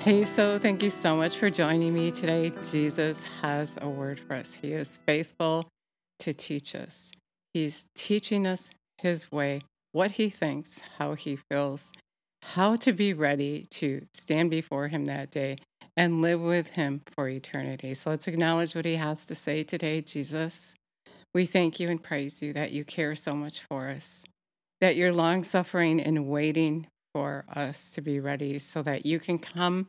Hey, so thank you so much for joining me today. Jesus has a word for us. He is faithful to teach us. He's teaching us his way, what he thinks, how he feels, how to be ready to stand before him that day and live with him for eternity. So let's acknowledge what he has to say today, Jesus. We thank you and praise you that you care so much for us, that you're long suffering and waiting for us to be ready so that you can come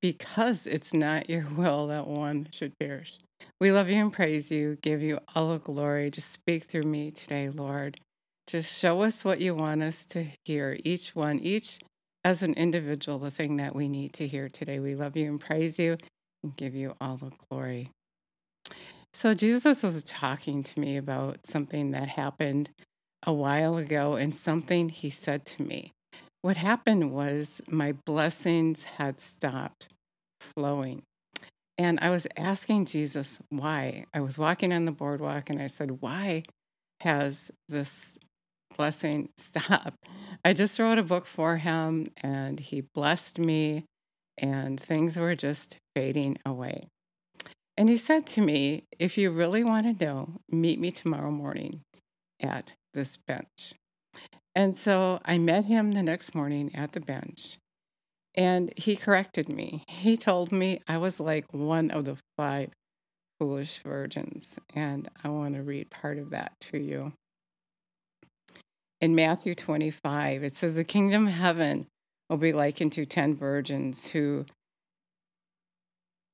because it's not your will that one should perish. We love you and praise you, give you all the glory. Just speak through me today, Lord. Just show us what you want us to hear, each one, each as an individual, the thing that we need to hear today. We love you and praise you and give you all the glory. So, Jesus was talking to me about something that happened a while ago and something he said to me. What happened was my blessings had stopped flowing. And I was asking Jesus why. I was walking on the boardwalk and I said, Why has this blessing stopped? I just wrote a book for him and he blessed me, and things were just fading away. And he said to me, If you really want to know, meet me tomorrow morning at this bench. And so I met him the next morning at the bench. And he corrected me. He told me I was like one of the five foolish virgins. And I want to read part of that to you. In Matthew 25, it says, The kingdom of heaven will be likened to ten virgins who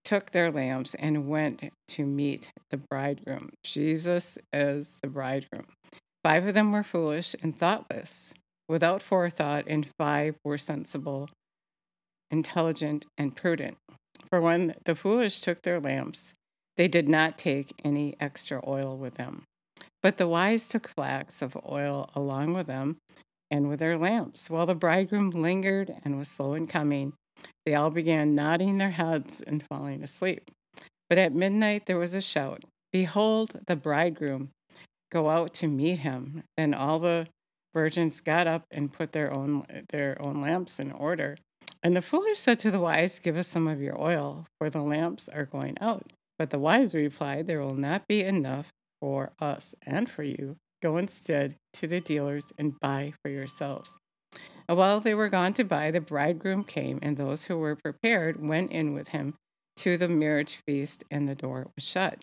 took their lamps and went to meet the bridegroom. Jesus is the bridegroom. Five of them were foolish and thoughtless, without forethought, and five were sensible intelligent, and prudent. For when the foolish took their lamps, they did not take any extra oil with them. But the wise took flax of oil along with them and with their lamps. While the bridegroom lingered and was slow in coming, they all began nodding their heads and falling asleep. But at midnight there was a shout Behold, the bridegroom! Go out to meet him. And all the virgins got up and put their own, their own lamps in order. And the foolish said to the wise, Give us some of your oil, for the lamps are going out. But the wise replied, There will not be enough for us and for you. Go instead to the dealers and buy for yourselves. And while they were gone to buy, the bridegroom came, and those who were prepared went in with him to the marriage feast, and the door was shut.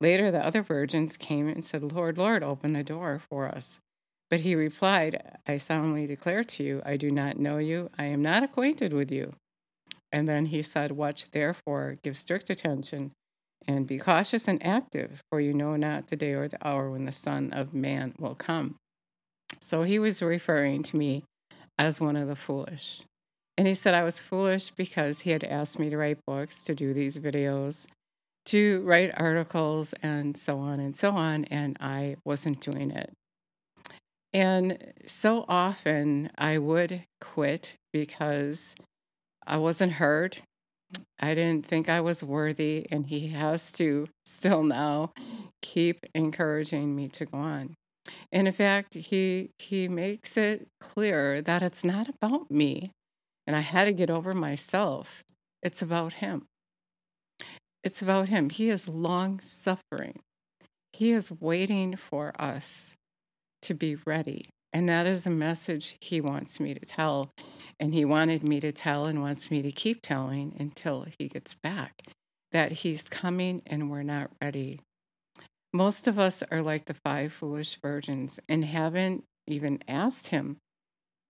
Later, the other virgins came and said, Lord, Lord, open the door for us. But he replied, I solemnly declare to you, I do not know you. I am not acquainted with you. And then he said, Watch therefore, give strict attention, and be cautious and active, for you know not the day or the hour when the Son of Man will come. So he was referring to me as one of the foolish. And he said I was foolish because he had asked me to write books, to do these videos, to write articles, and so on and so on. And I wasn't doing it. And so often I would quit because I wasn't heard. I didn't think I was worthy, and he has to still now keep encouraging me to go on. And in fact, he he makes it clear that it's not about me, and I had to get over myself. It's about him. It's about him. He is long suffering. He is waiting for us to be ready. And that is a message he wants me to tell. And he wanted me to tell and wants me to keep telling until he gets back that he's coming and we're not ready. Most of us are like the five foolish virgins and haven't even asked him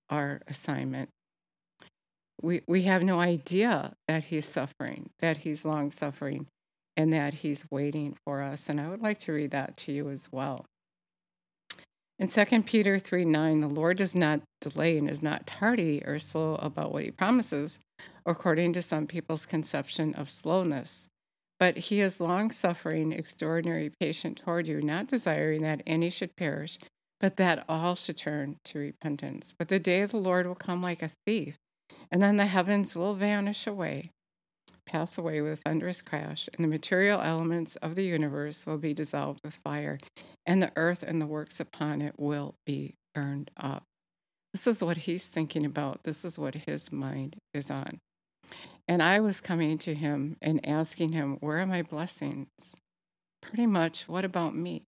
our assignment. We, we have no idea that he's suffering, that he's long suffering, and that he's waiting for us. And I would like to read that to you as well. In 2 Peter 3 9, the Lord does not delay and is not tardy or slow about what he promises, according to some people's conception of slowness. But he is long suffering, extraordinary patient toward you, not desiring that any should perish, but that all should turn to repentance. But the day of the Lord will come like a thief, and then the heavens will vanish away pass away with thunderous crash, and the material elements of the universe will be dissolved with fire, and the earth and the works upon it will be burned up. This is what he's thinking about. This is what his mind is on. And I was coming to him and asking him, Where are my blessings? Pretty much, what about me?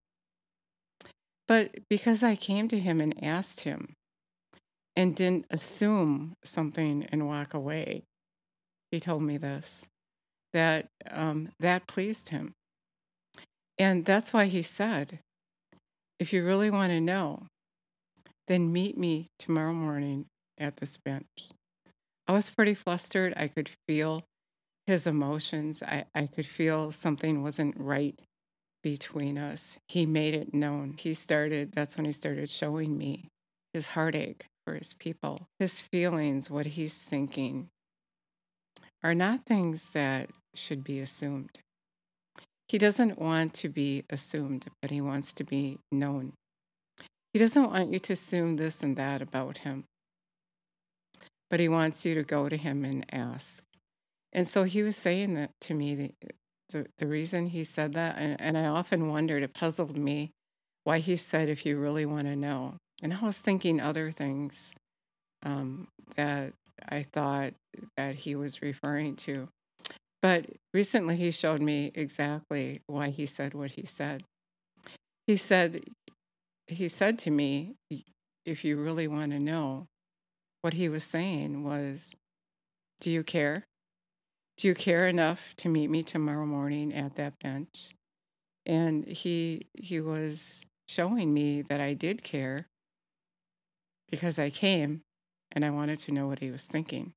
But because I came to him and asked him and didn't assume something and walk away, he told me this, that um, that pleased him. And that's why he said, if you really want to know, then meet me tomorrow morning at this bench. I was pretty flustered. I could feel his emotions. I, I could feel something wasn't right between us. He made it known. He started, that's when he started showing me his heartache for his people. His feelings, what he's thinking, are not things that should be assumed. He doesn't want to be assumed, but he wants to be known. He doesn't want you to assume this and that about him, but he wants you to go to him and ask. And so he was saying that to me, the, the, the reason he said that, and, and I often wondered, it puzzled me why he said, if you really want to know. And I was thinking other things um, that I thought that he was referring to. But recently he showed me exactly why he said what he said. He said, he said to me, if you really want to know, what he was saying was, do you care? Do you care enough to meet me tomorrow morning at that bench? And he he was showing me that I did care because I came and I wanted to know what he was thinking.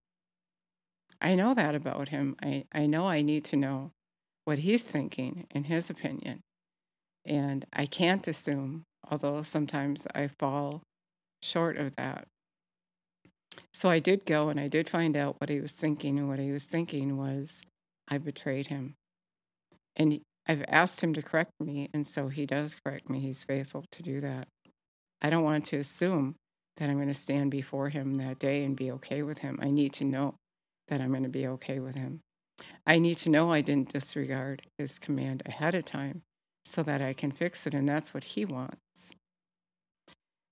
I know that about him. I, I know I need to know what he's thinking in his opinion. And I can't assume, although sometimes I fall short of that. So I did go and I did find out what he was thinking. And what he was thinking was, I betrayed him. And I've asked him to correct me. And so he does correct me. He's faithful to do that. I don't want to assume that I'm going to stand before him that day and be okay with him. I need to know that I'm going to be okay with him. I need to know I didn't disregard his command ahead of time so that I can fix it. And that's what he wants.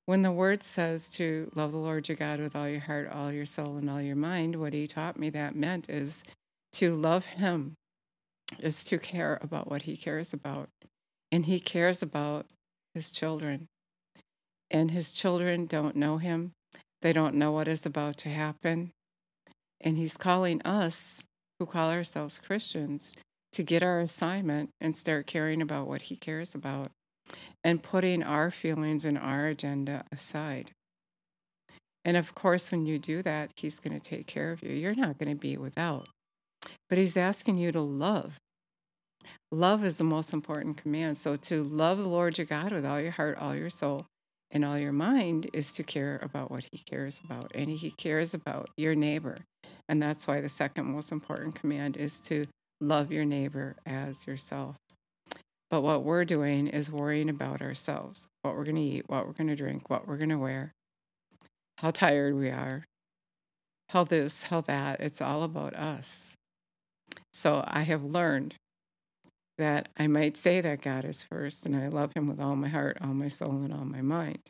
When the word says to love the Lord your God with all your heart, all your soul, and all your mind, what he taught me that meant is to love him, is to care about what he cares about. And he cares about his children and his children don't know him. They don't know what is about to happen. And he's calling us, who call ourselves Christians, to get our assignment and start caring about what he cares about and putting our feelings and our agenda aside. And of course, when you do that, he's going to take care of you. You're not going to be without. But he's asking you to love. Love is the most important command. So to love the Lord your God with all your heart, all your soul, and all your mind is to care about what he cares about. And he cares about your neighbor. And that's why the second most important command is to love your neighbor as yourself. But what we're doing is worrying about ourselves what we're going to eat, what we're going to drink, what we're going to wear, how tired we are, how this, how that. It's all about us. So I have learned that I might say that God is first and I love him with all my heart, all my soul, and all my mind.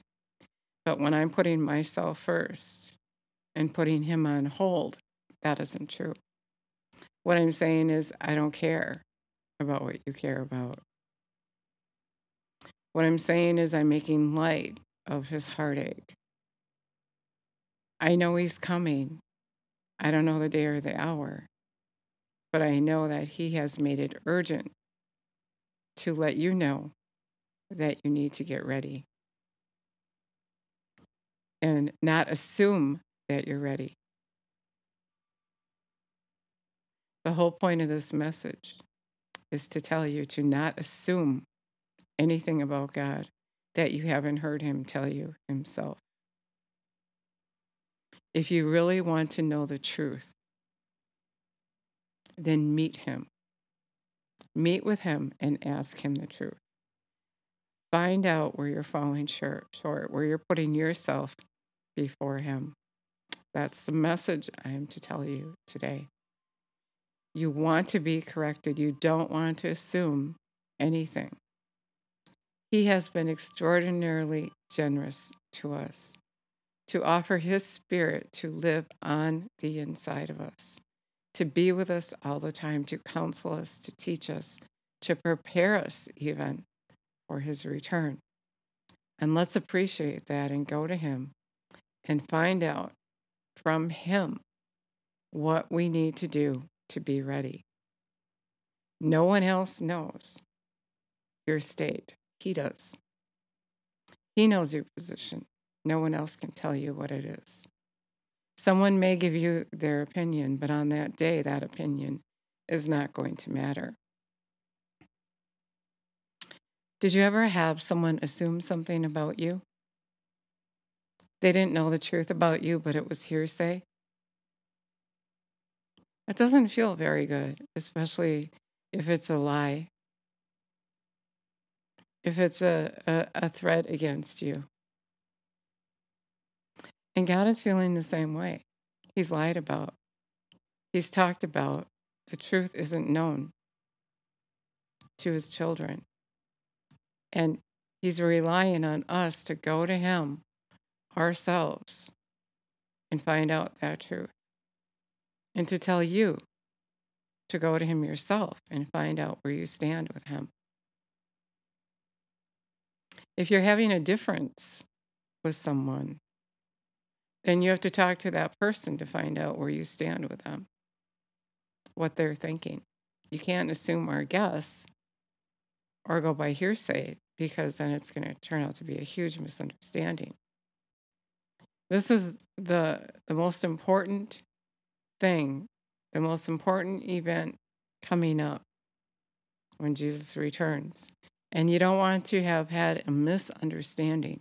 But when I'm putting myself first and putting him on hold, that isn't true. What I'm saying is, I don't care about what you care about. What I'm saying is, I'm making light of his heartache. I know he's coming. I don't know the day or the hour, but I know that he has made it urgent to let you know that you need to get ready and not assume that you're ready. The whole point of this message is to tell you to not assume anything about God that you haven't heard Him tell you Himself. If you really want to know the truth, then meet Him Meet with him and ask him the truth. Find out where you're falling short, where you're putting yourself before him. That's the message I am to tell you today. You want to be corrected. You don't want to assume anything. He has been extraordinarily generous to us to offer His Spirit to live on the inside of us. To be with us all the time, to counsel us, to teach us, to prepare us even for his return. And let's appreciate that and go to him and find out from him what we need to do to be ready. No one else knows your state. He does. He knows your position. No one else can tell you what it is. Someone may give you their opinion, but on that day, that opinion is not going to matter. Did you ever have someone assume something about you? They didn't know the truth about you, but it was hearsay. It doesn't feel very good, especially if it's a lie, if it's a, a, a threat against you. And God is feeling the same way. He's lied about, He's talked about. The truth isn't known to His children. And He's relying on us to go to Him ourselves and find out that truth. And to tell you to go to Him yourself and find out where you stand with Him. If you're having a difference with someone, then you have to talk to that person to find out where you stand with them, what they're thinking. You can't assume or guess or go by hearsay because then it's going to turn out to be a huge misunderstanding. This is the, the most important thing, the most important event coming up when Jesus returns. And you don't want to have had a misunderstanding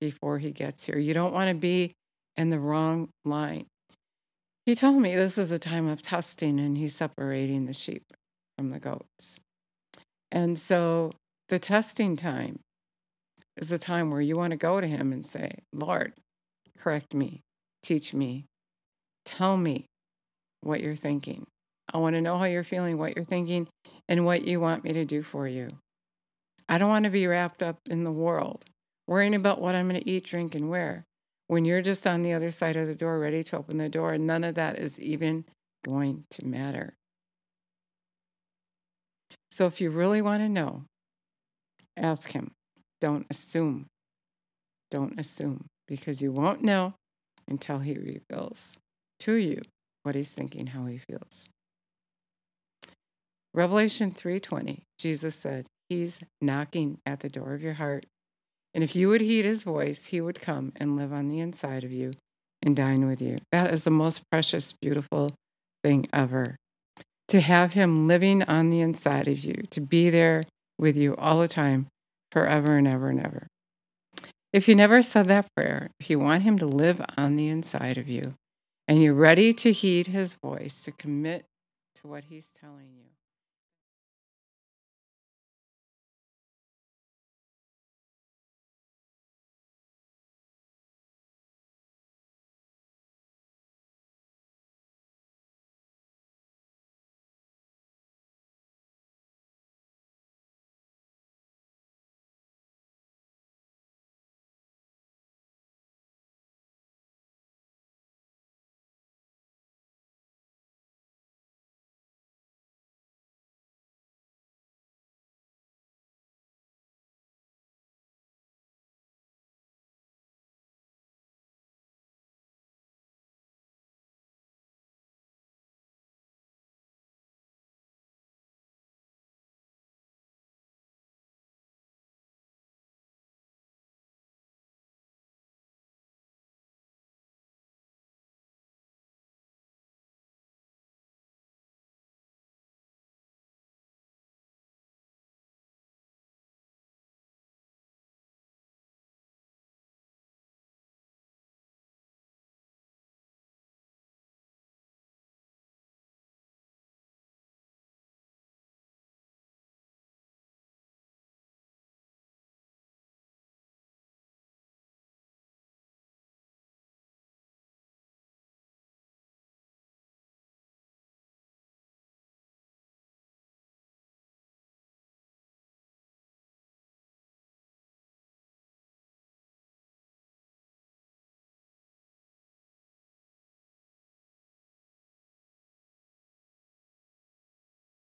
before he gets here. You don't want to be in the wrong line. He told me this is a time of testing and he's separating the sheep from the goats. And so the testing time is a time where you want to go to him and say, Lord, correct me, teach me, tell me what you're thinking. I want to know how you're feeling, what you're thinking, and what you want me to do for you. I don't want to be wrapped up in the world, worrying about what I'm going to eat, drink, and wear. When you're just on the other side of the door, ready to open the door, none of that is even going to matter. So if you really want to know, ask him. Don't assume. Don't assume because you won't know until he reveals to you what he's thinking, how he feels. Revelation 3:20, Jesus said, He's knocking at the door of your heart. And if you would heed his voice, he would come and live on the inside of you and dine with you. That is the most precious, beautiful thing ever. To have him living on the inside of you, to be there with you all the time, forever and ever and ever. If you never said that prayer, if you want Him to live on the inside of you, and you're ready to heed His voice, to commit to what He's telling you,